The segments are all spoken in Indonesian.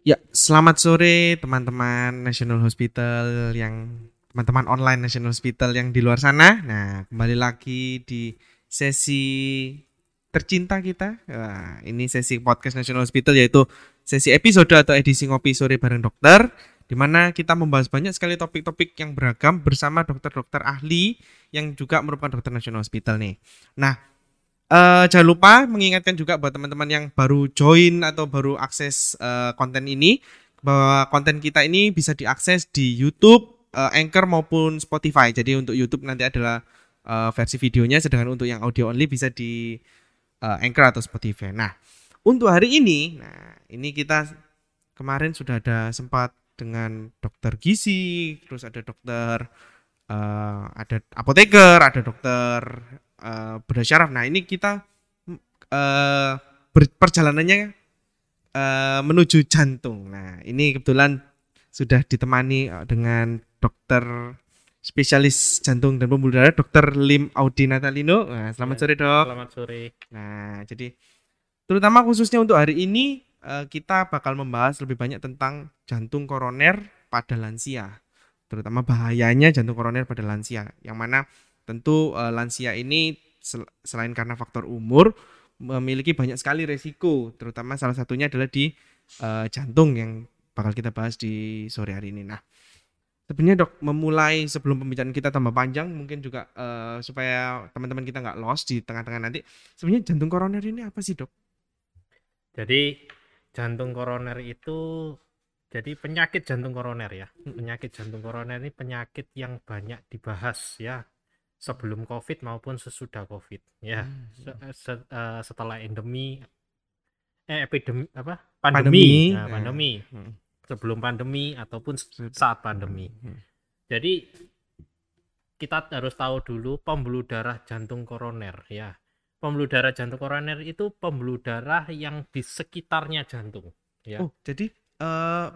Ya, selamat sore teman-teman National Hospital yang teman-teman online National Hospital yang di luar sana. Nah, kembali lagi di sesi tercinta kita. Wah, ini sesi podcast National Hospital yaitu sesi episode atau edisi ngopi sore bareng dokter di mana kita membahas banyak sekali topik-topik yang beragam bersama dokter-dokter ahli yang juga merupakan dokter National Hospital nih. Nah, uh, jangan lupa mengingatkan juga buat teman-teman yang baru join atau baru akses uh, konten ini bahwa konten kita ini bisa diakses di YouTube, uh, Anchor maupun Spotify. Jadi untuk YouTube nanti adalah uh, versi videonya, sedangkan untuk yang audio only bisa di uh, Anchor atau Spotify. Nah, untuk hari ini, nah ini kita kemarin sudah ada sempat dengan dokter gizi, terus ada dokter uh, ada apoteker, ada dokter uh, bedah syaraf. Nah, ini kita uh, perjalanannya uh, menuju jantung. Nah, ini kebetulan sudah ditemani dengan dokter spesialis jantung dan pembuluh darah Dokter Lim Audi Natalino. Nah, selamat ya, sore, Dok. Selamat sore. Nah, jadi terutama khususnya untuk hari ini uh, kita bakal membahas lebih banyak tentang jantung koroner pada lansia, terutama bahayanya jantung koroner pada lansia, yang mana tentu uh, lansia ini sel selain karena faktor umur memiliki banyak sekali resiko, terutama salah satunya adalah di uh, jantung yang bakal kita bahas di sore hari ini. Nah, sebenarnya dok memulai sebelum pembicaraan kita tambah panjang mungkin juga uh, supaya teman-teman kita nggak lost di tengah-tengah nanti sebenarnya jantung koroner ini apa sih dok? Jadi jantung koroner itu jadi penyakit jantung koroner ya. Penyakit jantung koroner ini penyakit yang banyak dibahas ya sebelum COVID maupun sesudah COVID ya. Se se uh, setelah endemi eh epidemi apa? pandemi, pandemi. Nah, pandemi. Hmm. Sebelum pandemi ataupun saat pandemi. Jadi kita harus tahu dulu pembuluh darah jantung koroner ya pembuluh darah jantung koroner itu pembuluh darah yang di sekitarnya jantung. Ya. Oh, jadi uh,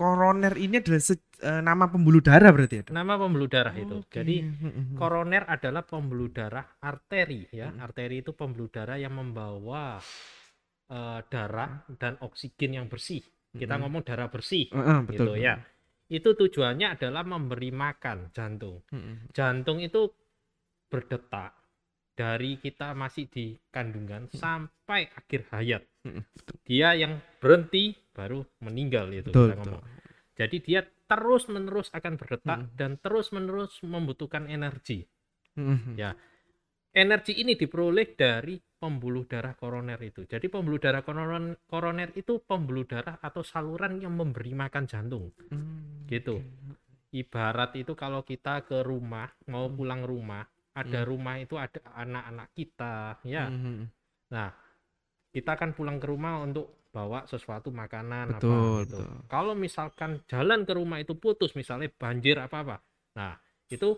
koroner ini adalah uh, nama pembuluh darah berarti ya? Nama pembuluh darah oh, itu. Okay. Jadi koroner adalah pembuluh darah arteri ya. Hmm. Arteri itu pembuluh darah yang membawa uh, darah dan oksigen yang bersih. Kita hmm. ngomong darah bersih, uh, betul, gitu ya. Itu tujuannya adalah memberi makan jantung. Hmm. Jantung itu berdetak dari kita masih di kandungan hmm. sampai akhir hayat. Hmm, dia yang berhenti baru meninggal itu betul, kita ngomong. Betul. Jadi dia terus menerus akan berdetak hmm. dan terus menerus membutuhkan energi. Hmm. Ya, energi ini diperoleh dari pembuluh darah koroner itu. Jadi pembuluh darah koroner, koroner itu pembuluh darah atau saluran yang memberi makan jantung. Hmm. Gitu. Ibarat itu kalau kita ke rumah mau hmm. pulang rumah ada hmm. rumah itu ada anak-anak kita ya hmm. nah kita akan pulang ke rumah untuk bawa sesuatu makanan betul, apa gitu betul. kalau misalkan jalan ke rumah itu putus misalnya banjir apa apa nah itu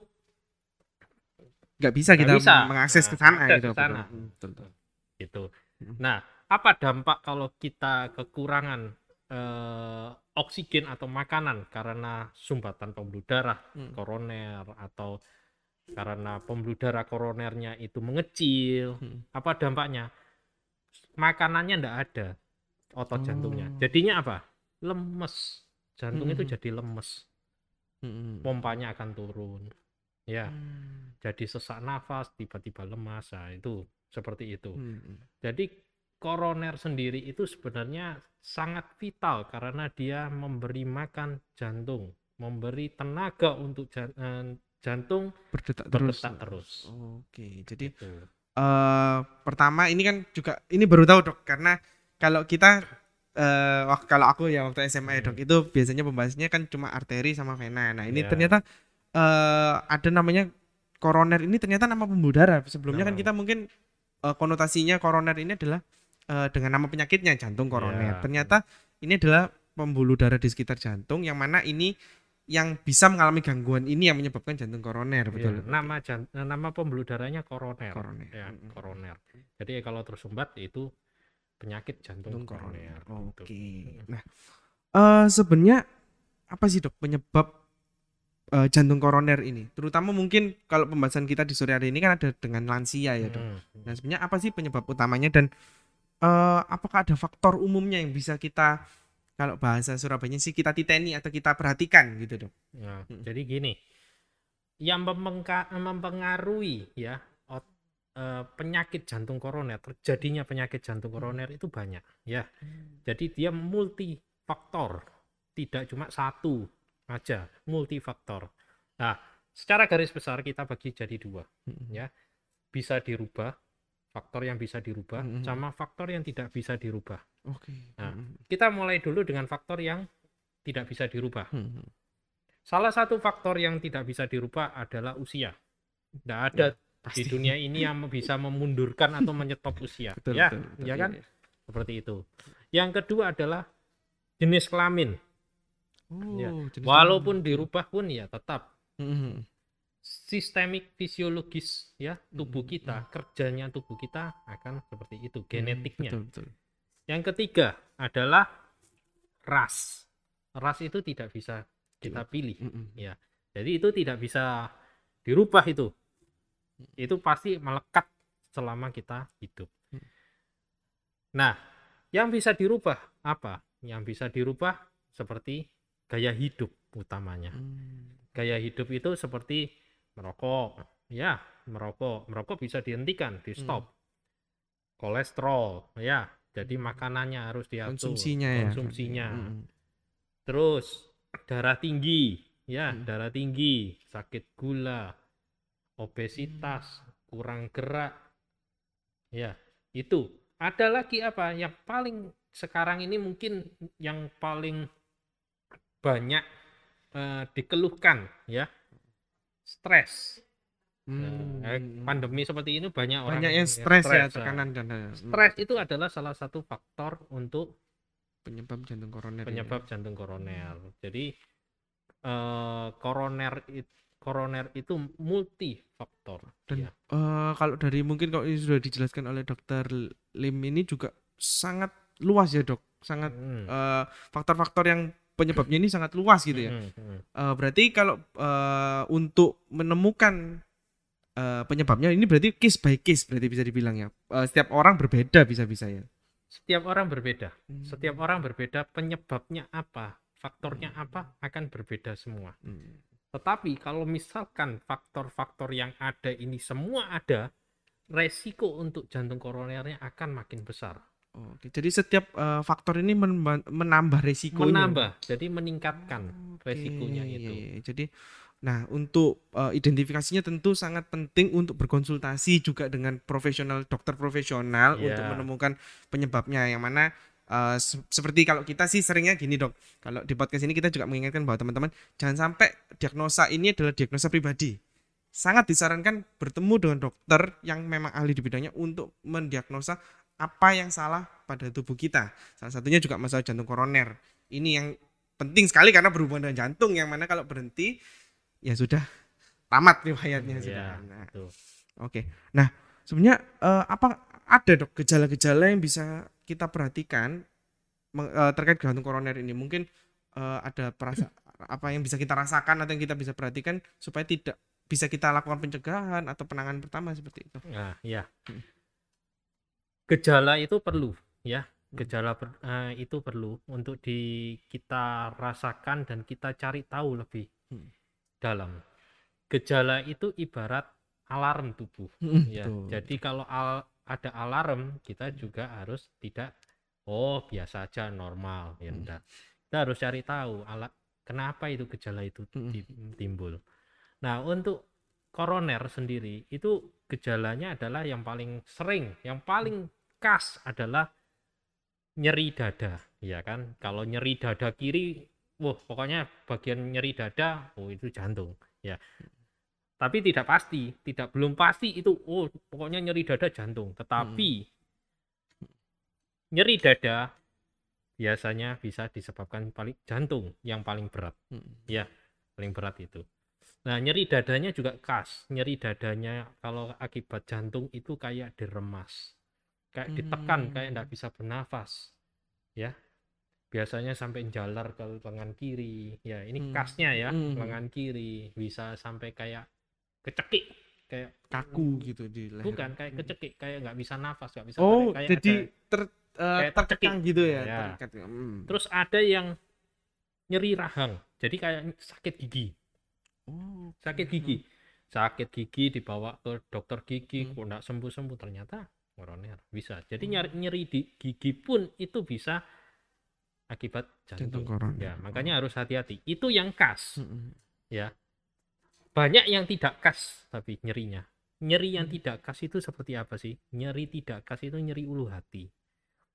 nggak bisa kita bisa. mengakses ke sana nah, gitu ke sana. Betul. betul. gitu hmm. nah apa dampak kalau kita kekurangan eh, oksigen atau makanan karena sumbatan pembuluh darah hmm. koroner atau karena pembuluh darah koronernya itu mengecil hmm. apa dampaknya makanannya ndak ada otot oh. jantungnya jadinya apa lemes jantung hmm. itu jadi lemes hmm. pompanya akan turun ya hmm. jadi sesak nafas tiba-tiba lemas nah itu seperti itu hmm. jadi koroner sendiri itu sebenarnya sangat vital karena dia memberi makan jantung memberi tenaga untuk eh, jantung berdetak, berdetak terus. terus. Oke, jadi gitu. uh, pertama ini kan juga ini baru tahu dok karena kalau kita uh, kalau aku ya waktu SMA hmm. dok itu biasanya pembahasannya kan cuma arteri sama vena. Nah ini yeah. ternyata uh, ada namanya koroner ini ternyata nama pembuluh darah. Sebelumnya kan kita mungkin uh, konotasinya koroner ini adalah uh, dengan nama penyakitnya jantung koroner. Yeah. Ternyata ini adalah pembuluh darah di sekitar jantung yang mana ini yang bisa mengalami gangguan ini yang menyebabkan jantung koroner iya, betul ya, nama jant nama pembuluh darahnya koroner koroner ya koroner jadi kalau tersumbat itu penyakit jantung, koroner, oke okay. nah uh, sebenarnya apa sih dok penyebab uh, jantung koroner ini terutama mungkin kalau pembahasan kita di sore hari ini kan ada dengan lansia ya dok hmm. nah sebenarnya apa sih penyebab utamanya dan uh, apakah ada faktor umumnya yang bisa kita kalau bahasa Surabaya sih kita titeni atau kita perhatikan gitu dok. Nah, hmm. Jadi gini, yang mempengaruhi ya ot, e, penyakit jantung koroner, terjadinya penyakit jantung koroner itu banyak ya. Hmm. Jadi dia multifaktor, tidak cuma satu aja, multifaktor. Nah, secara garis besar kita bagi jadi dua hmm. ya. Bisa dirubah faktor yang bisa dirubah hmm. sama faktor yang tidak bisa dirubah. Oke. Okay. Nah, kita mulai dulu dengan faktor yang tidak bisa dirubah. Hmm. Salah satu faktor yang tidak bisa dirubah adalah usia. Tidak ada ya, di dunia ini yang bisa memundurkan atau menyetop usia. Betul, ya, betul, betul, ya kan? Ya. Seperti itu. Yang kedua adalah jenis kelamin. Oh, ya. jenis Walaupun kelamin. dirubah pun ya tetap hmm. sistemik fisiologis ya tubuh kita, hmm. kerjanya tubuh kita akan seperti itu, genetiknya. betul, betul. Yang ketiga adalah ras. Ras itu tidak bisa kita pilih mm -mm. ya jadi itu tidak bisa dirubah itu itu pasti melekat selama kita hidup. Mm. nah yang bisa dirubah apa? Yang bisa dirubah seperti gaya hidup utamanya. Mm. gaya hidup itu seperti merokok. Ya merokok. Merokok bisa dihentikan di stop. Mm. kolesterol ya. Jadi makanannya harus diatur. Konsumsinya ya konsumsinya. Terus darah tinggi, ya, hmm. darah tinggi, sakit gula, obesitas, kurang gerak. Ya, itu. Ada lagi apa yang paling sekarang ini mungkin yang paling banyak uh, dikeluhkan ya. Stres. Hmm. Nah, pandemi seperti ini banyak orang banyak yang stres ya, tekanan dan stres itu adalah salah satu faktor untuk penyebab jantung koroner penyebab ya. jantung koroner jadi uh, koroner it, koroner itu multifaktor dan ya. uh, kalau dari mungkin kalau ini sudah dijelaskan oleh dokter Lim ini juga sangat luas ya dok sangat hmm. uh, faktor-faktor yang penyebabnya ini sangat luas gitu ya hmm, hmm. Uh, berarti kalau uh, untuk menemukan uh, penyebabnya ini berarti case by case berarti bisa dibilang ya uh, setiap orang berbeda bisa-bisa ya setiap orang berbeda. Hmm. Setiap orang berbeda, penyebabnya apa, faktornya hmm. apa akan berbeda semua. Hmm. Tetapi kalau misalkan faktor-faktor yang ada ini semua ada, resiko untuk jantung koronernya akan makin besar. Oke, jadi setiap uh, faktor ini menambah resikonya. Menambah, jadi meningkatkan Oke, resikonya itu. Iya, iya. Jadi Nah, untuk uh, identifikasinya tentu sangat penting untuk berkonsultasi juga dengan profesional dokter profesional yeah. untuk menemukan penyebabnya yang mana uh, se seperti kalau kita sih seringnya gini, Dok. Kalau di podcast ini kita juga mengingatkan bahwa teman-teman jangan sampai diagnosa ini adalah diagnosa pribadi. Sangat disarankan bertemu dengan dokter yang memang ahli di bidangnya untuk mendiagnosa apa yang salah pada tubuh kita. Salah satunya juga masalah jantung koroner. Ini yang penting sekali karena berhubungan dengan jantung yang mana kalau berhenti ya sudah tamat riwayatnya ya, sudah. Nah, Oke. Okay. Nah, sebenarnya uh, apa ada dok gejala-gejala yang bisa kita perhatikan uh, terkait jantung koroner ini? Mungkin uh, ada perasa apa yang bisa kita rasakan atau yang kita bisa perhatikan supaya tidak bisa kita lakukan pencegahan atau penanganan pertama seperti itu. Nah, ya. Gejala itu perlu ya. Gejala per, uh, itu perlu untuk di kita rasakan dan kita cari tahu lebih. Hmm dalam. Gejala itu ibarat alarm tubuh. Hmm, ya. Jadi kalau al ada alarm, kita juga harus tidak oh biasa aja normal ya hmm. Kita harus cari tahu alat kenapa itu gejala itu hmm. timbul. Nah, untuk koroner sendiri itu gejalanya adalah yang paling sering, yang paling khas adalah nyeri dada, ya kan? Kalau nyeri dada kiri wah pokoknya bagian nyeri dada oh itu jantung ya tapi tidak pasti tidak belum pasti itu oh pokoknya nyeri dada jantung tetapi hmm. Nyeri dada biasanya bisa disebabkan paling jantung yang paling berat hmm. ya paling berat itu nah nyeri dadanya juga khas nyeri dadanya kalau akibat jantung itu kayak diremas kayak ditekan kayak hmm. bisa bernafas ya biasanya sampai jalar ke lengan kiri ya ini hmm. khasnya ya hmm. lengan kiri bisa sampai kayak kecekik kayak kaku gitu di leher bukan kayak hmm. kecekik kayak nggak bisa nafas nggak bisa oh kayak jadi ada... ter uh, Kayak terkekang tercekik. gitu ya. Ya. Hmm. Terus ada yang nyeri rahang. Jadi kayak sakit gigi. Oh, Sakit gigi. Sakit gigi dibawa ke dokter gigi, Hmm. kok nggak sembuh-sembuh ternyata koroner bisa. Jadi nyeri nyeri di gigi pun itu bisa akibat jantung jantung. koroner. Ya, makanya harus hati-hati. Itu yang khas. Mm-mm. ya banyak yang tidak khas tapi nyerinya nyeri yang Hmm. tidak khas itu seperti apa sih nyeri tidak khas itu nyeri ulu hati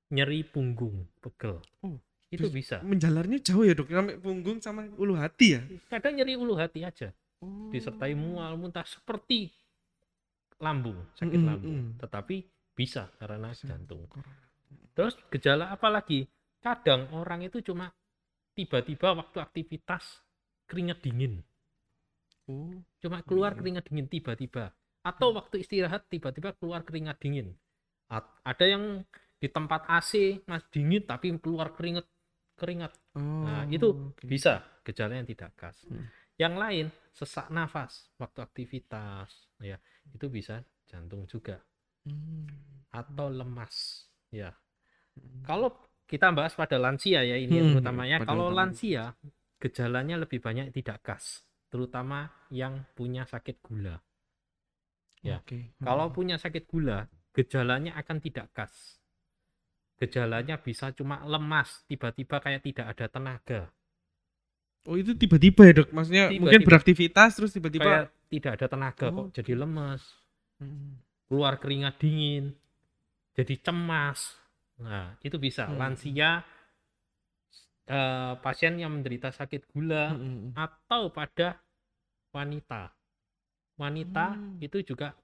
nyeri punggung pegel Oh, itu bis- bisa Menjalarnya jauh ya dok, sampai punggung sama ulu hati ya. kadang nyeri ulu hati aja Oh. disertai mual muntah seperti lambung sakit Mm, mm, lambung mm. tetapi bisa karena Bisa. jantung terus gejala apa lagi kadang orang itu cuma tiba-tiba waktu aktivitas keringat dingin Oh. cuma keluar Hmm. keringat dingin tiba-tiba atau waktu istirahat tiba-tiba keluar keringat dingin A- ada yang di tempat AC mas dingin tapi keluar keringat keringat Oh. Nah, itu oke. bisa gejala yang tidak khas Hmm. yang lain sesak nafas waktu aktivitas ya itu bisa jantung juga Hmm. atau lemas ya Hmm. kalau kita bahas pada lansia ya ini Hmm, utamanya pada kalau utamanya. lansia gejalanya lebih banyak tidak khas terutama yang punya sakit gula Ya. Kalau Hmm. punya sakit gula, gejalanya akan tidak khas. Gejalanya bisa cuma lemas, tiba-tiba kayak tidak ada tenaga, Oh itu tiba-tiba ya dok, maksudnya mungkin Tiba-tiba. beraktivitas terus tiba-tiba. tidak ada tenaga Oh, kok jadi lemes, Hmm. keluar keringat dingin, jadi cemas. Nah, itu bisa Hmm. lansia eh, pasien yang menderita sakit gula Hmm. atau pada wanita. Wanita Hmm. itu juga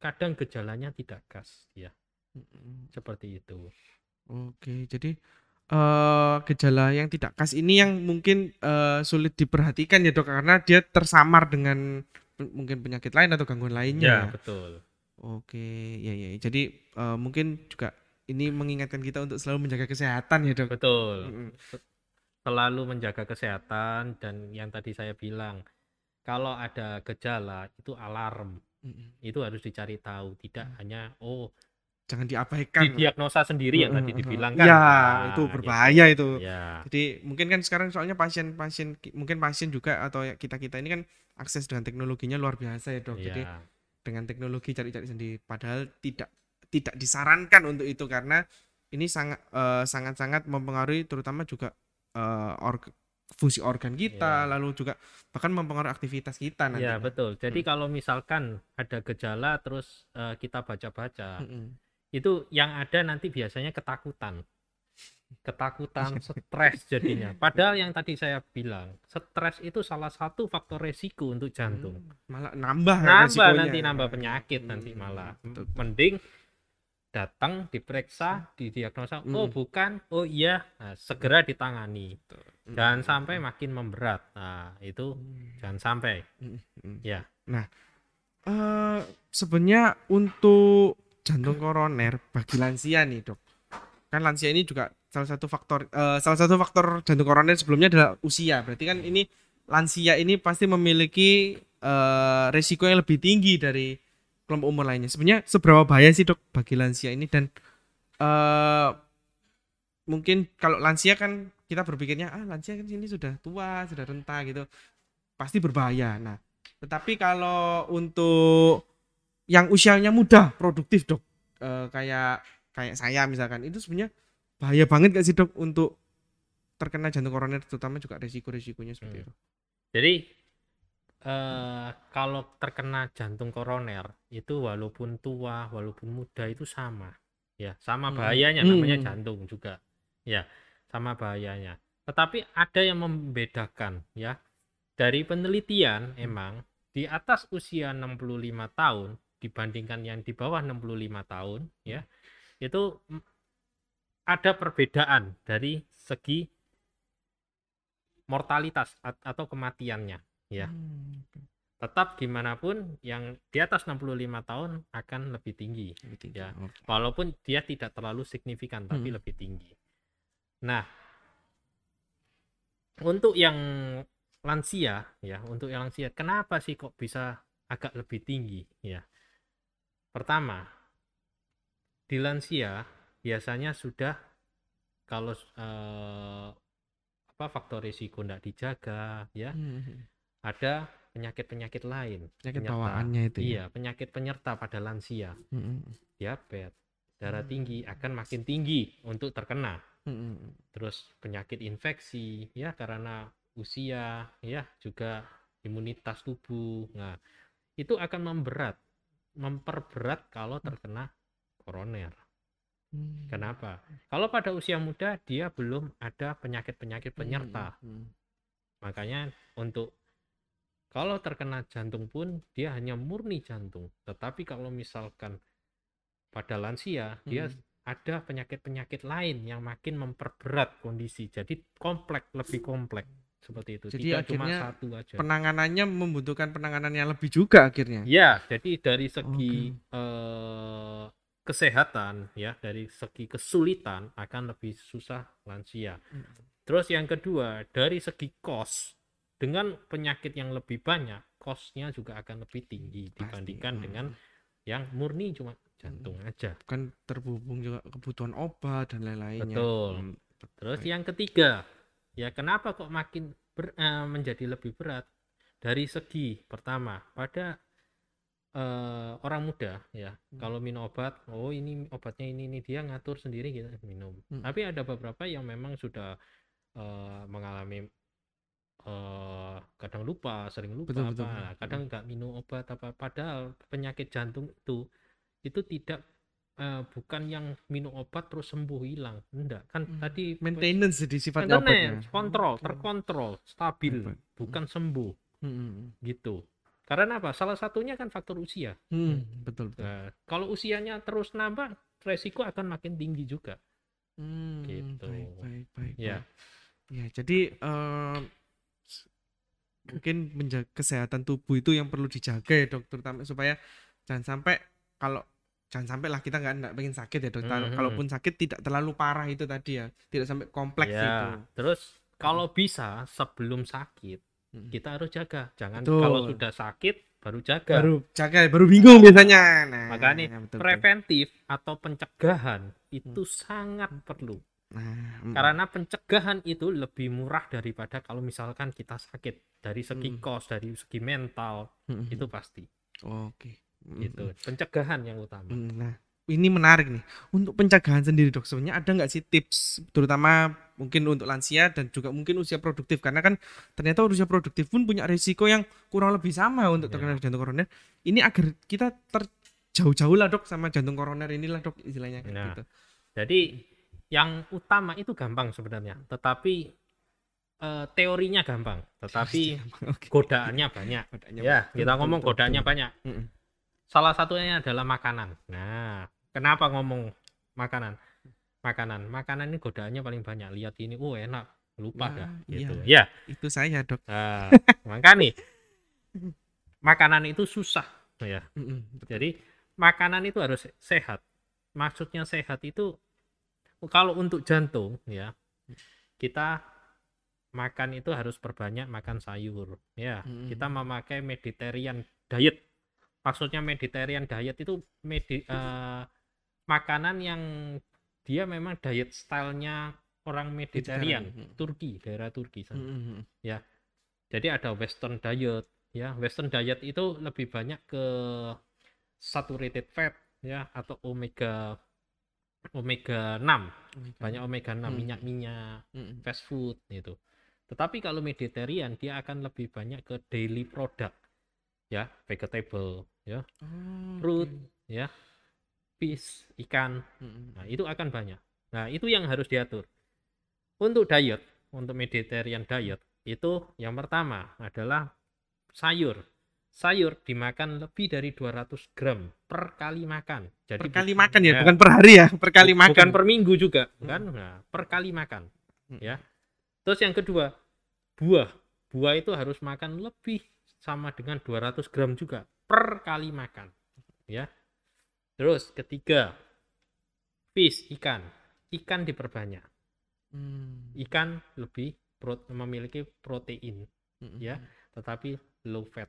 kadang gejalanya tidak khas, ya, Hmm. seperti itu. Oke, jadi eh gejala yang tidak khas ini yang mungkin eh, sulit diperhatikan ya dok, karena dia tersamar dengan mungkin penyakit lain atau gangguan lainnya. Ya, betul. Oke, ya ya. Jadi eh, mungkin juga ini mengingatkan kita untuk selalu menjaga kesehatan ya dok. Betul. Mm-mm. Selalu menjaga kesehatan dan yang tadi saya bilang, kalau ada gejala itu alarm, Mm-mm. itu harus dicari tahu, tidak Hmm. hanya oh Jangan diabaikan. didiagnosa sendiri yang tadi dibilang kan. Ya, Nah, itu gitu. berbahaya itu. Ya, Jadi mungkin kan sekarang soalnya pasien-pasien ki- mungkin pasien juga atau ya kita-kita ini kan akses dengan teknologinya luar biasa ya dok. Jadi ya, dengan teknologi cari-cari sendiri padahal tidak tidak disarankan untuk itu karena ini sangat eh, sangat-sangat mempengaruhi terutama juga eh, org- fungsi organ kita Iya. lalu juga bahkan mempengaruhi aktivitas kita nanti. ya betul. Jadi Hmm. kalau misalkan ada gejala terus eh, kita baca-baca, Mm-mm. Itu yang ada nanti biasanya ketakutan. Ketakutan, stres jadinya. Padahal yang tadi saya bilang, stres itu salah satu faktor resiko untuk jantung. malah nambah nambah resikonya. nanti nambah penyakit nanti Hmm, malah betul. mending datang diperiksa didiagnosa oh Hmm. bukan oh iya nah, segera ditangani Mm. jangan sampai makin memberat nah itu Mm. jangan sampai Mm, mm. ya Eh, sebenarnya untuk jantung koroner bagi lansia nih dok. Kan lansia ini juga salah satu faktor eh, salah satu faktor jantung koroner sebelumnya adalah usia. Berarti kan ini lansia ini pasti memiliki eh, resiko yang lebih tinggi dari kelompok umur lainnya. Sebenarnya seberapa bahaya sih dok bagi lansia ini? Dan eh mungkin kalau lansia kan kita berpikirnya ah lansia kan ini sudah tua sudah renta gitu. Pasti berbahaya. Nah tetapi kalau untuk yang usianya muda, produktif dok, Eh, kayak kayak saya misalkan, itu sebenarnya bahaya banget gak sih dok untuk terkena jantung koroner, terutama juga resiko-resikonya seperti Hmm. itu. jadi eh, kalau terkena jantung koroner itu walaupun tua walaupun muda itu sama ya sama Hmm. bahayanya namanya Hmm. jantung juga ya sama bahayanya tetapi ada yang membedakan ya dari penelitian emang di atas usia 65 tahun dibandingkan yang di bawah 65 tahun ya itu ada perbedaan dari segi mortalitas at- atau kematiannya ya Hmm, tetap gimana pun yang di atas 65 tahun akan lebih tinggi lebih tinggi. Ya. Walaupun dia tidak terlalu signifikan tapi Hmm. lebih tinggi. Nah, untuk yang lansia ya, untuk yang lansia kenapa sih kok bisa agak lebih tinggi ya? Pertama, di lansia biasanya sudah kalau eh, apa faktor risiko tidak dijaga ya Hmm. ada penyakit-penyakit lain Penyakit penyerta. bawaannya itu ya. iya penyakit penyerta pada lansia Hmm. diabetes darah Hmm. tinggi akan makin tinggi untuk terkena Hmm. terus penyakit infeksi ya karena usia ya juga imunitas tubuh nah itu akan memberat memperberat kalau terkena koroner. Hmm. kenapa? Kalau pada usia muda dia belum ada penyakit-penyakit penyerta. Hmm. makanya untuk kalau terkena jantung pun dia hanya murni jantung. Tetapi kalau misalkan pada lansia dia Hmm. ada penyakit-penyakit lain yang makin memperberat kondisi. Jadi kompleks lebih kompleks seperti itu Jadi tidak cuma satu aja Penanganannya membutuhkan penanganan yang lebih juga akhirnya. ya jadi dari segi eh, kesehatan ya dari segi kesulitan akan lebih susah lansia Hmm. terus yang kedua dari segi kos dengan penyakit yang lebih banyak kosnya juga akan lebih tinggi Pasti. dibandingkan Hmm. dengan yang murni cuma jantung aja kan terhubung juga kebutuhan obat dan lain-lainnya. Betul. Hmm. Terus Baik. yang ketiga, ya kenapa kok makin ber- eh, menjadi lebih berat? Dari segi pertama, pada eh, orang muda ya, Hmm. kalau minum obat, oh ini obatnya ini ini dia ngatur sendiri gitu minum. Hmm. Tapi ada beberapa yang memang sudah eh, mengalami eh, kadang lupa, sering lupa Betul, apa, betul. Nah, kadang nggak minum obat apa. Padahal penyakit jantung itu itu tidak eh, bukan yang minum obat terus sembuh hilang, enggak kan Hmm. tadi Maintenance jadi sifatnya obatnya. kontrol, Oke. terkontrol, stabil, Hebat. bukan sembuh Hmm. gitu. Karena apa? Salah satunya kan faktor usia. Hmm. Betul betul. Nah, kalau usianya terus nambah, resiko akan makin tinggi juga. Hmm, Gitu. Baik, baik, baik. Ya. baik. Ya, jadi s- mungkin menjaga kesehatan tubuh itu yang perlu dijaga ya dok, terutama supaya jangan sampai kalau jangan sampai lah kita nggak nggak pengen sakit ya dok. Kalau- Mhm. Kalaupun sakit tidak terlalu parah itu tadi ya, tidak sampai kompleks itu. Ya, terus kalau bisa sebelum sakit kita harus jaga. Jangan Betul. kalau sudah sakit baru jaga. Baru jaga, baru bingung biasanya. Nah, Makanya betul, betul. Preventif atau pencegahan itu sangat perlu. Nah, mm, Karena pencegahan itu lebih murah daripada kalau misalkan kita sakit dari segi Hmm. kos, dari segi mental mm, itu pasti Oke. Mm, gitu. Pencegahan yang utama. Mm, Nah, ini menarik nih. Untuk pencegahan sendiri dok, sebenarnya ada nggak sih tips, terutama mungkin untuk lansia dan juga mungkin usia produktif, karena kan ternyata usia produktif pun punya risiko yang kurang lebih sama untuk Ya. terkena jantung koroner. Ini agar kita terjauh-jauh lah dok sama jantung koroner inilah dok istilahnya kayak Nah, gitu. Jadi yang utama itu gampang sebenarnya, tetapi eh, teorinya gampang, tetapi godaannya banyak. Godaannya Ya, kita ngomong godaannya banyak. Salah satunya adalah makanan. Nah, kenapa ngomong makanan? Makanan, makanan ini godaannya paling banyak. Lihat ini, oh enak, lupa Wah, dah. iya. Gitu. Ya, Itu saya dok. nah, makanya makanan itu susah. Ya, jadi makanan itu harus sehat. Maksudnya sehat itu kalau untuk jantung ya kita makan itu harus perbanyak makan sayur ya. Mm-mm. Kita memakai Mediterranean diet. Maksudnya Mediterranean diet itu medi, eh, makanan yang dia memang diet stylenya orang Mediterranean, Mediterranean. Turki, daerah Turki sana. Mm-mm. Jadi ada Western diet, ya. Western diet itu lebih banyak ke saturated fat, ya, atau omega omega 6. Banyak omega 6, Hmm. minyak-minyak, fast food gitu. Tetapi kalau Mediterranean dia akan lebih banyak ke daily product, ya, vegetable, ya, Oh, fruit, oke. ya, fish, ikan. Mm-mm. Nah, itu akan banyak. Nah, itu yang harus diatur. Untuk diet, untuk Mediterranean diet, itu yang pertama adalah sayur. Sayur dimakan lebih dari 200 gram per kali makan. Jadi Per kali makan ya, ya, bukan per hari ya, per kali bu- makan. Bukan per minggu juga, Hmm. kan? Nah, per kali makan, Mm. ya. Terus yang kedua, buah. Buah itu harus makan lebih sama dengan 200 gram juga per kali makan, ya. Terus ketiga, fish, ikan. Ikan diperbanyak. Hmm. Ikan lebih pro- memiliki protein, Mm-mm. ya. tetapi low fat,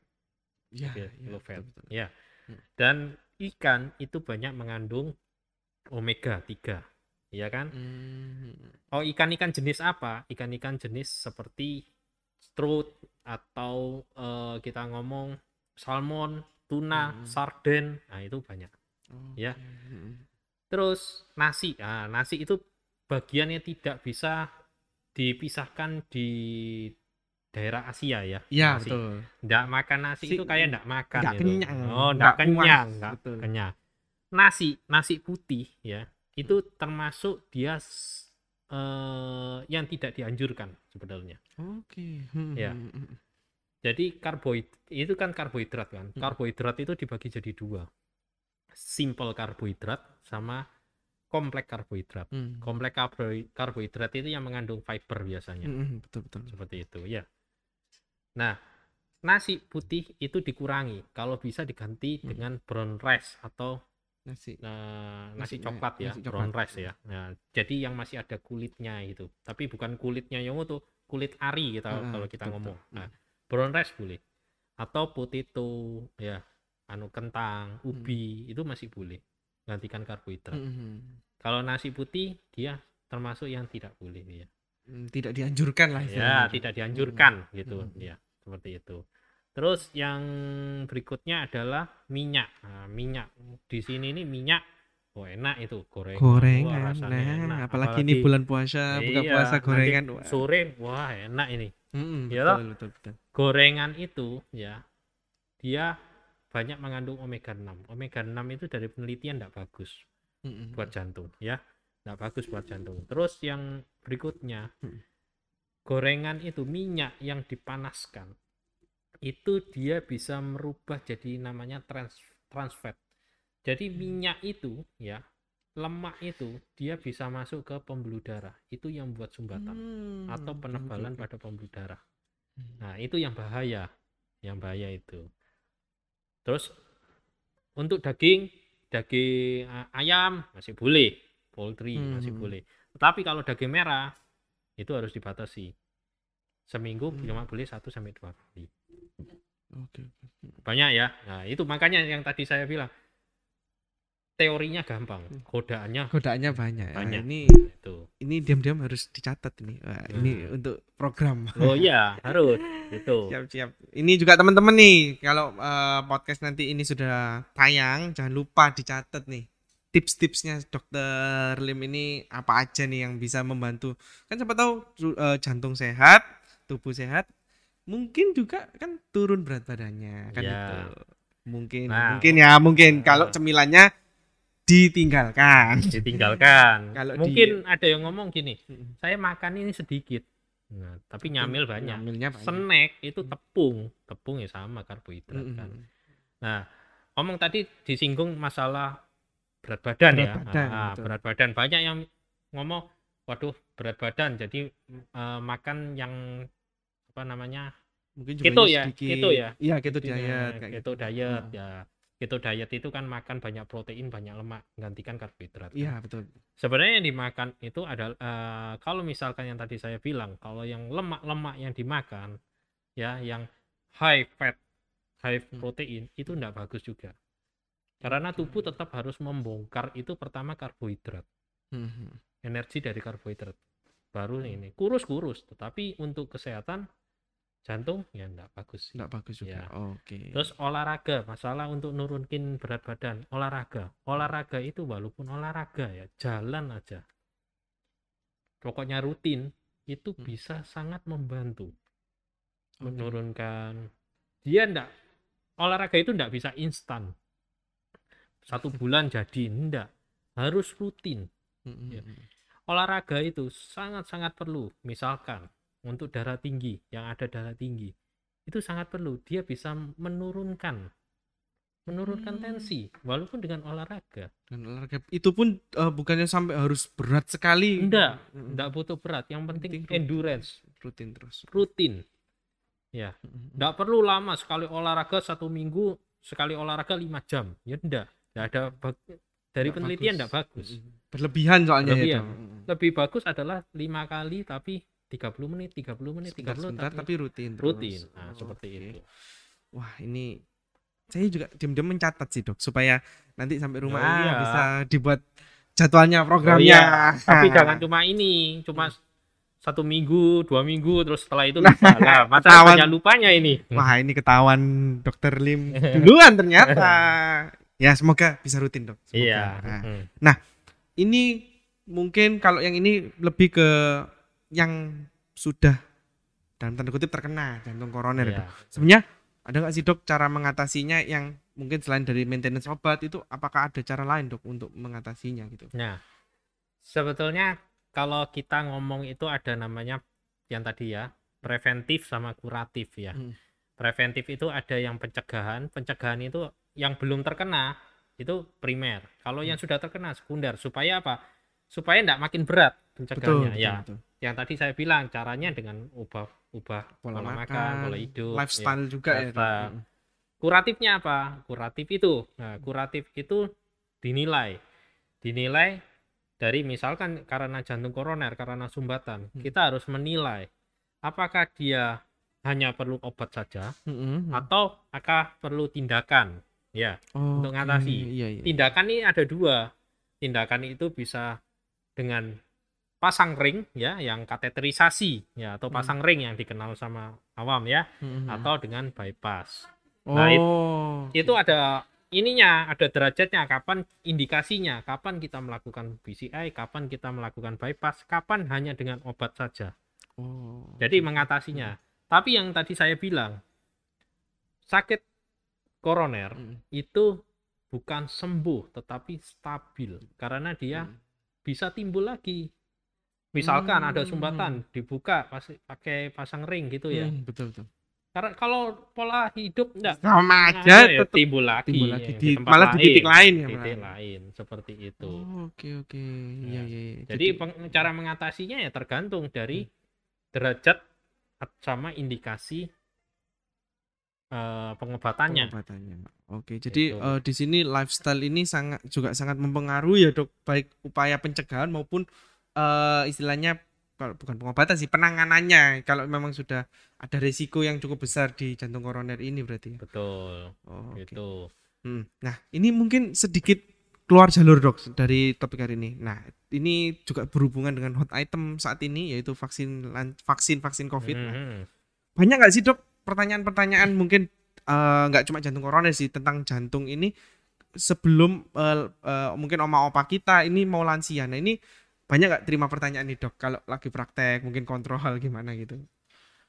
Ya, ya, ya, low fat. betul, betul. Ya. Hmm. Dan ikan itu banyak mengandung omega 3. ya kan? Hmm. Oh, ikan-ikan jenis apa? Ikan-ikan jenis seperti trout atau eh, kita ngomong salmon, tuna, Hmm. sarden. Nah, itu banyak. Ya. Hmm. Terus nasi. Nah, nasi itu bagiannya tidak bisa dipisahkan di daerah Asia ya. Iya betul. Nggak makan nasi Si- itu kayak nggak makan nggak gitu. kenyang, Oh, puas. kenyang, Betul. kenyang. Nasi, nasi putih ya. Itu termasuk dia eh, yang tidak dianjurkan sebenarnya. Oke. Hmm, Ya. hmm, hmm. Jadi karbohidrat itu kan karbohidrat kan. Hmm. Karbohidrat itu dibagi jadi dua. Simple karbohidrat sama kompleks karbohidrat. Hmm. Kompleks karbo- karbohidrat itu yang mengandung fiber biasanya. Hmm, hmm, betul betul. Seperti itu ya. Nah, nasi putih itu dikurangi kalau bisa diganti Hmm. dengan brown rice atau Nasi. eh, Nasi- nasi coklat ya, nasi brown coklat. rice ya. Nah, jadi yang masih ada kulitnya itu. Tapi bukan kulitnya yang itu, kulit ari kita Ah, kalau kita betul, ngomong. Nah, brown rice boleh. Atau potato ya, anu kentang, ubi itu masih boleh. Gantikan karbohidrat. Hmm, hmm. Kalau nasi putih dia termasuk yang tidak boleh ya. Hmm, Tidak dianjurkan lah Ya, tidak dianjurkan gitu Hmm. ya, seperti itu. Terus yang berikutnya adalah minyak. Nah, minyak di sini ini minyak oh enak itu gorengan. Wah, Gorengan, nah, enak. apalagi, ini bulan puasa, buka Iya, puasa nanti gorengan. Wah. Sore wah enak ini. Hmm, Iya betul, toh? betul, betul. Gorengan itu ya dia banyak mengandung omega 6. Omega 6 itu dari penelitian tidak bagus Hmm, hmm, buat jantung ya. Tidak bagus buat jantung. Terus yang berikutnya Hmm. gorengan itu minyak yang dipanaskan itu dia bisa merubah jadi namanya trans trans fat. Jadi minyak itu ya lemak itu dia bisa masuk ke pembuluh darah. Itu yang buat sumbatan Hmm, atau penebalan oke. pada pembuluh darah. Hmm. Nah, itu yang bahaya. Yang bahaya itu. Terus untuk daging, daging eh, ayam masih boleh, poultry masih Hmm. boleh. Tetapi kalau daging merah itu harus dibatasi. Seminggu Hmm. cuma boleh 1 sampai 2 kali. Oke. Banyak ya. Nah, itu makanya yang tadi saya bilang teorinya gampang, Hmm. godaannya Godaannya banyak. Nah, Banyak. ini itu. ini diam-diam harus dicatat ini. Wah, ini Nah. untuk program. Oh iya, harus. Itu. Siap, siap. Ini juga teman-teman nih, kalau eh, podcast nanti ini sudah tayang, jangan lupa dicatat nih. Tips-tipsnya dokter Lim ini apa aja nih yang bisa membantu? Kan siapa tahu eh, jantung sehat, tubuh sehat, mungkin juga kan turun berat badannya kan Ya. itu. Mungkin Nah, mungkin ya, mungkin kalau nah. cemilannya ditinggalkan. ditinggalkan. Kalau di- Mungkin ada yang ngomong gini, Mm. saya makan ini sedikit, nah, tapi nyamil banyak. Nyamilnya banyak. Snack itu tepung, tepung ya sama karbohidrat Mm-mm. kan. Nah, omong tadi disinggung masalah berat badan Berat ya. badan, Ah, betul. berat badan banyak yang ngomong, waduh berat badan, jadi eh, makan yang apa namanya Mungkin keto jumlahnya ya, sedikit. keto ya. Iya, keto Intinya diet kayak keto gitu. diet Ah. ya. Keto diet itu kan makan banyak protein, banyak lemak, gantikan karbohidrat. kan. Iya, betul. Sebenarnya yang dimakan itu adalah eh, kalau misalkan yang tadi saya bilang, kalau yang lemak-lemak yang dimakan ya yang high fat, high Hmm. protein itu enggak bagus juga. Karena tubuh tetap harus membongkar itu pertama karbohidrat, Mhm. energi dari karbohidrat. Baru ini kurus-kurus, tetapi untuk kesehatan jantung ya enggak bagus. sih. Nggak bagus juga. Ya. Oke. Terus olahraga, masalah untuk nurunkin berat badan, olahraga. Olahraga itu walaupun olahraga ya, jalan aja. Pokoknya rutin itu Hmm. bisa sangat membantu Oke. menurunkan dia ndak olahraga itu ndak bisa instan. Satu bulan jadi ndak, harus rutin. Mhm. ya. Olahraga itu sangat-sangat perlu. Misalkan untuk darah tinggi, yang ada darah tinggi, itu sangat perlu. Dia bisa menurunkan menurunkan Hmm. tensi walaupun dengan olahraga. Dan olahraga itu pun eh, bukannya sampai harus berat sekali. Enggak, enggak butuh berat. Yang penting Penting rutin. endurance, Rutin terus. rutin. Ya, enggak perlu lama sekali olahraga satu minggu, sekali olahraga lima jam. Ya enggak, enggak ada bag- dari Nggak penelitian bagus. enggak bagus. Berlebihan soalnya Berlebihan. ya. Mhm. Lebih bagus adalah lima kali tapi 30 menit, 30 menit, 30 Sebentar, sebentar tapi rutin. terus. rutin. Nah, Oh, seperti oke. itu. Wah, ini saya juga diam-diam mencatat sih, Dok, supaya nanti sampai rumah ah, iya. bisa dibuat jadwalnya, Oh programnya. iya, tapi jangan cuma ini, cuma satu minggu, dua minggu, terus setelah itu lupa. Lah, masa Ketahuan. banyak lupanya ini. Wah, ini ketahuan Dokter Lim duluan ternyata. Ya, semoga bisa rutin, Dok. Semoga. Iya. Nah, mm. ini mungkin kalau yang ini lebih ke yang sudah dalam tanda kutip terkena jantung koroner Iya. Dok. Sebenarnya ada nggak sih dok cara mengatasinya yang mungkin selain dari maintenance obat itu apakah ada cara lain dok untuk mengatasinya gitu? Nah, sebetulnya kalau kita ngomong itu ada namanya yang tadi ya, preventif sama kuratif ya. Hmm. Preventif itu ada yang pencegahan, pencegahan itu yang belum terkena itu primer. Kalau yang sudah terkena sekunder supaya apa? Supaya tidak makin berat pencegahannya ya. betul. Yang tadi saya bilang caranya dengan ubah ubah Pola, pola, makan, makan, pola hidup, ya. lifestyle juga ya. Dok. lifestyle. Mm. Kuratifnya apa? Kuratif itu. Nah, kuratif itu dinilai. Dinilai dari misalkan karena jantung koroner, karena sumbatan, Hmm. kita harus menilai apakah dia hanya perlu obat saja Mm-mm. atau apakah perlu tindakan. Ya, untuk Oke, ngatasi. Iya, iya. tindakan ini ada dua. Tindakan itu bisa dengan pasang ring ya, yang kateterisasi ya atau Hmm. pasang ring yang dikenal sama awam ya, Mm-mm. atau dengan bypass. oh, nah, itu ada ininya, ada derajatnya, kapan indikasinya, kapan kita melakukan BCI, kapan kita melakukan bypass, kapan hanya dengan obat saja. oh. Jadi mengatasinya. Tapi yang tadi saya bilang, sakit koroner Mm. itu bukan sembuh, tetapi stabil karena dia Mm. bisa timbul lagi. Misalkan ada Hmm. sumbatan, dibuka pas- pakai pasang ring gitu ya. Mm, betul betul. Karena kalau pola hidup enggak Sama Nah, aja ya tetap timbul lagi, timbul lagi ya, di, tempat malah di titik lain ya. di malah. titik lain seperti itu. Oh, oke oke. Iya Ya. iya. iya. Jadi peng- cara mengatasinya ya tergantung dari Hmm. derajat at- sama indikasi eh, pengobatannya. pengobatannya. Oke, jadi eh, di sini lifestyle ini sangat juga sangat mempengaruhi ya dok, baik upaya pencegahan maupun eh, istilahnya kalau bukan pengobatan sih penanganannya. Kalau memang sudah ada resiko yang cukup besar di jantung koroner ini berarti. ya? Betul, Oh, gitu. Hmm. Nah, ini mungkin sedikit keluar jalur dok dari topik hari ini. Nah, ini juga berhubungan dengan hot item saat ini yaitu vaksin vaksin vaksin COVID. Nah, Mhm. banyak nggak sih dok pertanyaan-pertanyaan mungkin eh, nggak cuma jantung koroner sih tentang jantung ini sebelum eh, eh, mungkin oma opa kita ini mau lansia. Nah ini banyak nggak terima pertanyaan nih dok kalau lagi praktek mungkin kontrol gimana gitu.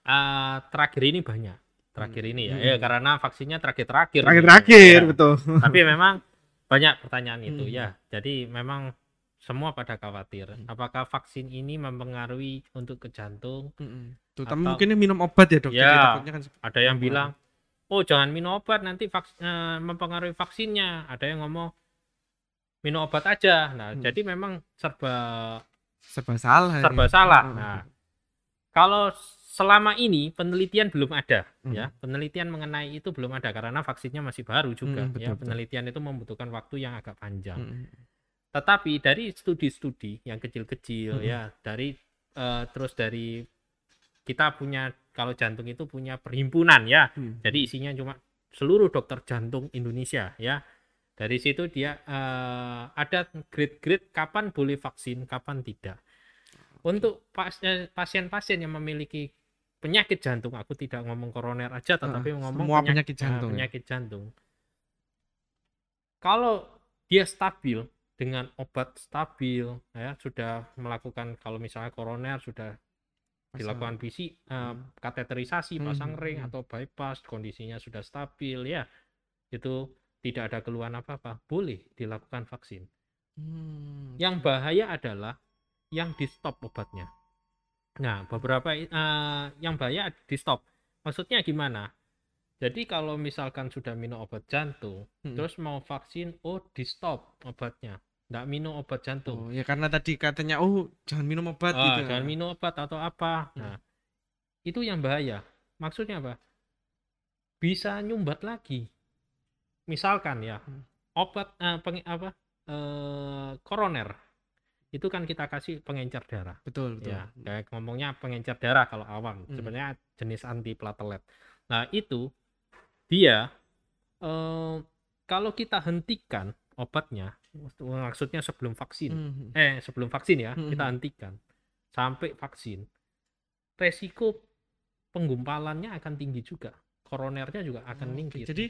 Ah, terakhir ini banyak. Terakhir ini ya, Hmm. ya karena vaksinnya terakhir-terakhir. Terakhir-terakhir Ya. betul. Tapi memang banyak pertanyaan itu Hmm. ya. Jadi memang semua pada khawatir. Hmm. Apakah vaksin ini mempengaruhi untuk ke jantung? Mm-mm. Terutama Atau- mungkin minum obat ya dok. Ya. kan Ada yang bilang, oh jangan minum obat nanti vaks- eh, mempengaruhi vaksinnya. Ada yang ngomong minum obat aja. Nah, Hmm. jadi memang serba serba salah. serba ini. salah. Mm-mm. Nah, kalau selama ini penelitian belum ada, Hmm. ya penelitian mengenai itu belum ada karena vaksinnya masih baru juga. Hmm, betul, ya betul. penelitian itu membutuhkan waktu yang agak panjang. Mm-mm. Tetapi dari studi-studi yang kecil-kecil Mm-mm. ya, dari eh, terus dari kita punya kalau jantung itu punya perhimpunan ya. Hmm. Jadi isinya cuma seluruh dokter jantung Indonesia ya. Dari situ dia eh, ada grade-grade kapan boleh vaksin, kapan tidak. Untuk pas- pasien-pasien yang memiliki penyakit jantung, aku tidak ngomong koroner aja, tetapi Ah, ngomong semua penyak- penyakit eh, jantung ya? penyakit jantung. Kalau dia stabil dengan obat stabil, ya sudah melakukan kalau misalnya koroner sudah dilakukan PC eh, Hmm. kateterisasi pasang hmm, ring hmm. atau bypass kondisinya sudah stabil ya itu tidak ada keluhan apa-apa boleh dilakukan vaksin Hmm. yang bahaya adalah yang di stop obatnya nah beberapa eh, yang bahaya di stop maksudnya gimana jadi kalau misalkan sudah minum obat jantung Hmm. terus mau vaksin oh di stop obatnya nggak minum obat jantung Oh, ya karena tadi katanya oh jangan minum obat Ah, gitu. jangan minum obat atau apa. Hmm. Nah, itu yang bahaya. Maksudnya apa? Bisa nyumbat lagi. Misalkan ya, Hmm. obat eh, peng- apa? eh, koroner. Itu kan kita kasih pengencer darah. Betul, betul. Ya, kayak ngomongnya pengencer darah kalau awam. Hmm. Sebenarnya jenis antiplatelet. Nah, itu dia eh, kalau kita hentikan obatnya maksudnya sebelum vaksin Mhm. eh sebelum vaksin ya Mhm. kita hentikan sampai vaksin resiko penggumpalannya akan tinggi juga koronernya juga akan Oke, tinggi jadi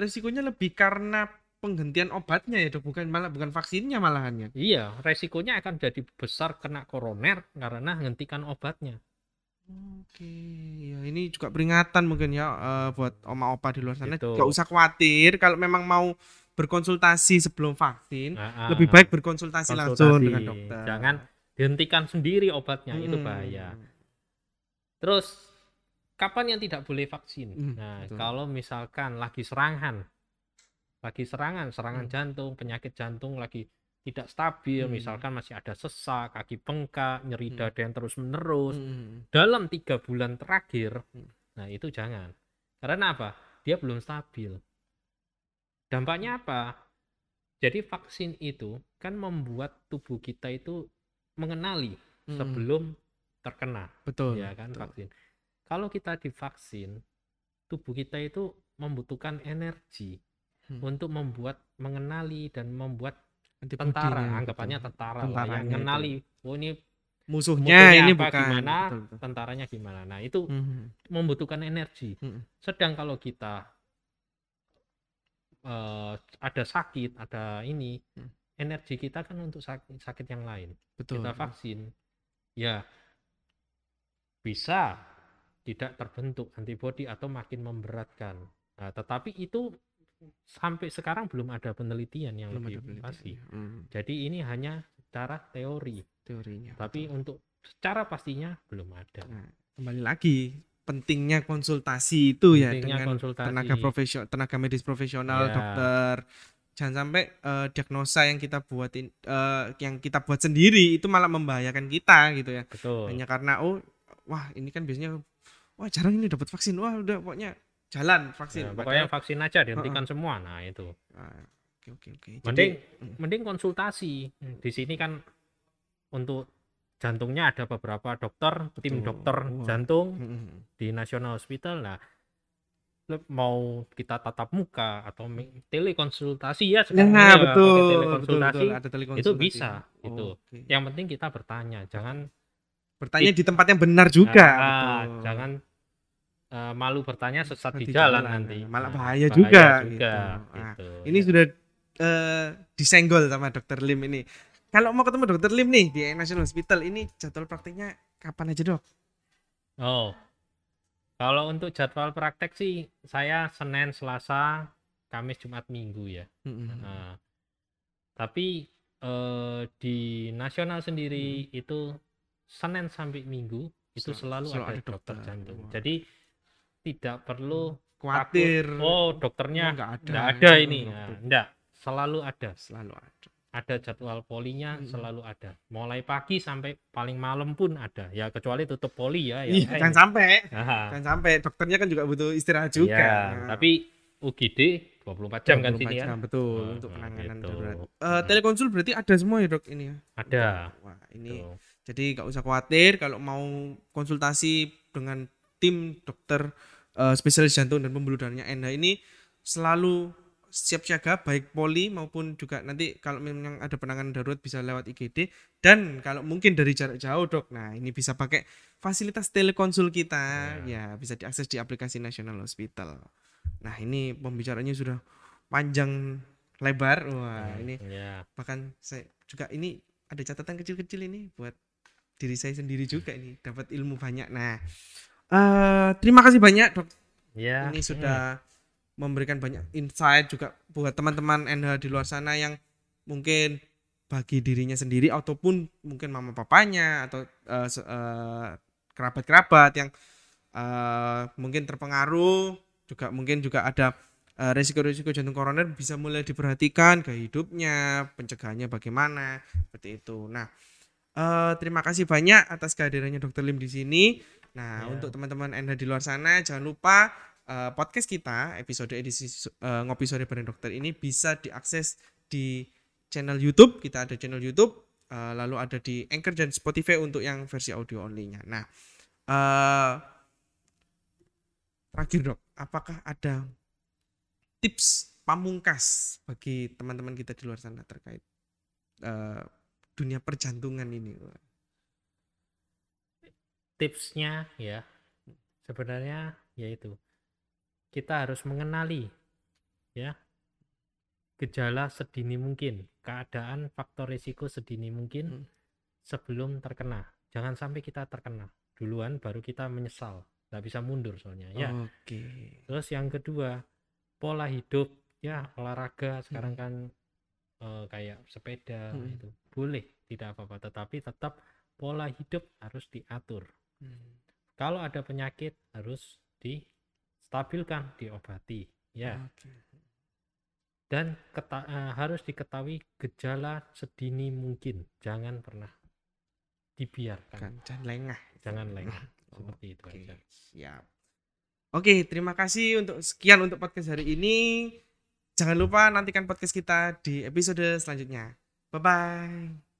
Resikonya lebih karena penghentian obatnya ya dok, bukan malah bukan vaksinnya malahannya. iya resikonya akan jadi besar kena koroner karena hentikan obatnya Oke, ya ini juga peringatan mungkin ya eh, buat oma opa di luar sana. Gitu. Gak usah khawatir kalau memang mau berkonsultasi sebelum vaksin, Ah, lebih ah, baik berkonsultasi langsung dengan dokter. jangan dihentikan sendiri obatnya itu Hmm. bahaya Terus kapan yang tidak boleh vaksin? Hmm, nah, betul. kalau misalkan lagi serangan, lagi serangan, serangan Hmm. jantung, penyakit jantung lagi tidak stabil, Hmm. misalkan masih ada sesak, kaki bengkak, nyeri Hmm. dada yang terus menerus Hmm. dalam tiga bulan terakhir, Hmm. nah itu jangan. Karena apa? Dia belum stabil. Dampaknya apa? Jadi vaksin itu kan membuat tubuh kita itu mengenali Hmm. sebelum terkena betul. ya kan betul. vaksin. Kalau kita divaksin, tubuh kita itu membutuhkan energi Hmm. untuk membuat mengenali dan membuat Antibodinya, tentara, betul. anggapannya tentara lah yang itu. mengenali, oh ini musuhnya, musuhnya ini apa, bukan gimana, betul, betul. tentaranya gimana. Nah itu Hmm. membutuhkan energi. Hmm. Sedang kalau kita eh, ada sakit, ada ini, Hmm. energi kita kan untuk sakit, sakit yang lain. betul. kita vaksin ya bisa tidak terbentuk antibodi atau makin memberatkan nah, tetapi itu sampai sekarang belum ada penelitian yang Belum lebih penelitian, pasti ya. Hmm. jadi ini hanya secara teori teorinya. tapi betul. untuk secara pastinya belum ada Nah, kembali lagi pentingnya konsultasi itu ya Pentingnya dengan konsultasi. tenaga profesional, tenaga medis profesional, Ya. dokter. Jangan sampai eh, diagnosa yang kita buatin eh, yang kita buat sendiri itu malah membahayakan kita gitu ya. betul Hanya karena oh wah ini kan biasanya wah jarang ini dapat vaksin. Wah udah pokoknya jalan vaksin. Nah, pokoknya Padahal- vaksin aja dihentikan semua nah itu Ah, Oke oke oke. Jadi- mending mm. mending konsultasi di sini kan untuk jantungnya ada beberapa dokter tim Betul. dokter Wah. jantung Mm-mm. di National Hospital nah le- mau kita tatap muka atau telekonsultasi ya sekarang Nah, ya, betul, betul, telekonsultasi betul, ada telekonsultasi. bisa, Oh, itu. oke. yang penting kita bertanya jangan Bertanya di tempat yang benar juga. ah, betul. jangan eh, malu bertanya sesat di Di jalan jalan, nanti malah Nah, bahaya juga, gitu. Nah, gitu. Ini sudah eh, disenggol sama dokter Lim ini. Kalau mau ketemu dokter Lim nih di National Hospital ini jadwal praktiknya kapan aja dok? Oh, kalau untuk jadwal praktek sih saya Senin, Selasa, Kamis, Jumat, Minggu ya. Nah, tapi eh, di nasional sendiri itu Senin sampai Minggu itu Hmm. Sel- selalu, selalu ada ada dokter, dokter. jantung. Wah. Jadi tidak perlu Khawatir. takut, oh dokternya nggak ada. nggak ada ini. Hmm, Nah, enggak, selalu ada. Selalu ada. Ada jadwal polinya Mm-mm. selalu ada. Mulai pagi sampai paling malam pun ada. Ya kecuali tutup poli ya. ya Iya, eh, jangan sampai. nah, Jangan sampai dokternya kan juga butuh istirahat juga. Iya, Nah, tapi UGD 24 jam kan 24 sini ya. jam, betul Nah, untuk penanganan gitu. darurat. Hmm. telekonsul berarti ada semua ya dok ini ya? Ada. Wah ini Tuh. Jadi nggak usah khawatir kalau mau konsultasi dengan tim dokter eh, spesialis jantung dan pembuluh darahnya Enda ini selalu siap siaga baik poli maupun juga nanti kalau memang ada penanganan darurat bisa lewat IGD dan kalau mungkin dari jarak jauh dok nah ini bisa pakai fasilitas telekonsul kita. Ya. Bisa diakses di aplikasi National Hospital. Nah ini pembicaranya sudah panjang lebar. Wah ini Ya. bahkan saya juga ini ada catatan kecil-kecil ini buat diri saya sendiri juga ini dapat ilmu banyak. Nah eh terima kasih banyak dok. Ya. ini sudah memberikan banyak insight juga buat teman-teman NH di luar sana yang mungkin bagi dirinya sendiri ataupun mungkin mama papanya atau se- eh, kerabat-kerabat yang eh, mungkin terpengaruh juga mungkin juga ada eh, resiko-resiko jantung koroner bisa mulai diperhatikan gaya hidupnya pencegahannya bagaimana seperti itu. Nah eh, terima kasih banyak atas kehadirannya dokter Lim di sini. Nah Ya. untuk teman-teman NH di luar sana jangan lupa eh, podcast kita episode edisi eh, ngopi sore bareng dokter ini bisa diakses di channel YouTube. Kita ada channel YouTube lalu ada di Anchor dan Spotify untuk yang versi audio only-nya. Nah eh terakhir dok apakah ada tips pamungkas bagi teman-teman kita di luar sana terkait uh, dunia perjantungan ini tipsnya ya sebenarnya yaitu kita harus mengenali ya gejala sedini mungkin keadaan faktor risiko sedini mungkin hmm. sebelum terkena. Jangan sampai kita terkena. Duluan baru kita menyesal. Nggak bisa mundur soalnya ya. Oke. Terus yang kedua pola hidup ya olahraga. Sekarang hmm. kan uh, kayak sepeda hmm. itu boleh tidak apa-apa. Tetapi tetap pola hidup harus diatur. Hmm. kalau ada penyakit harus distabilkan diobati ya. Okay dan keta uh, harus diketahui gejala sedini mungkin. Jangan pernah dibiarkan. Kan, jangan lengah. Jangan lengah. Oh, seperti itu okay. aja. siap. Oke terima kasih untuk sekian untuk podcast hari ini. Jangan lupa nantikan podcast kita di episode selanjutnya 拜拜。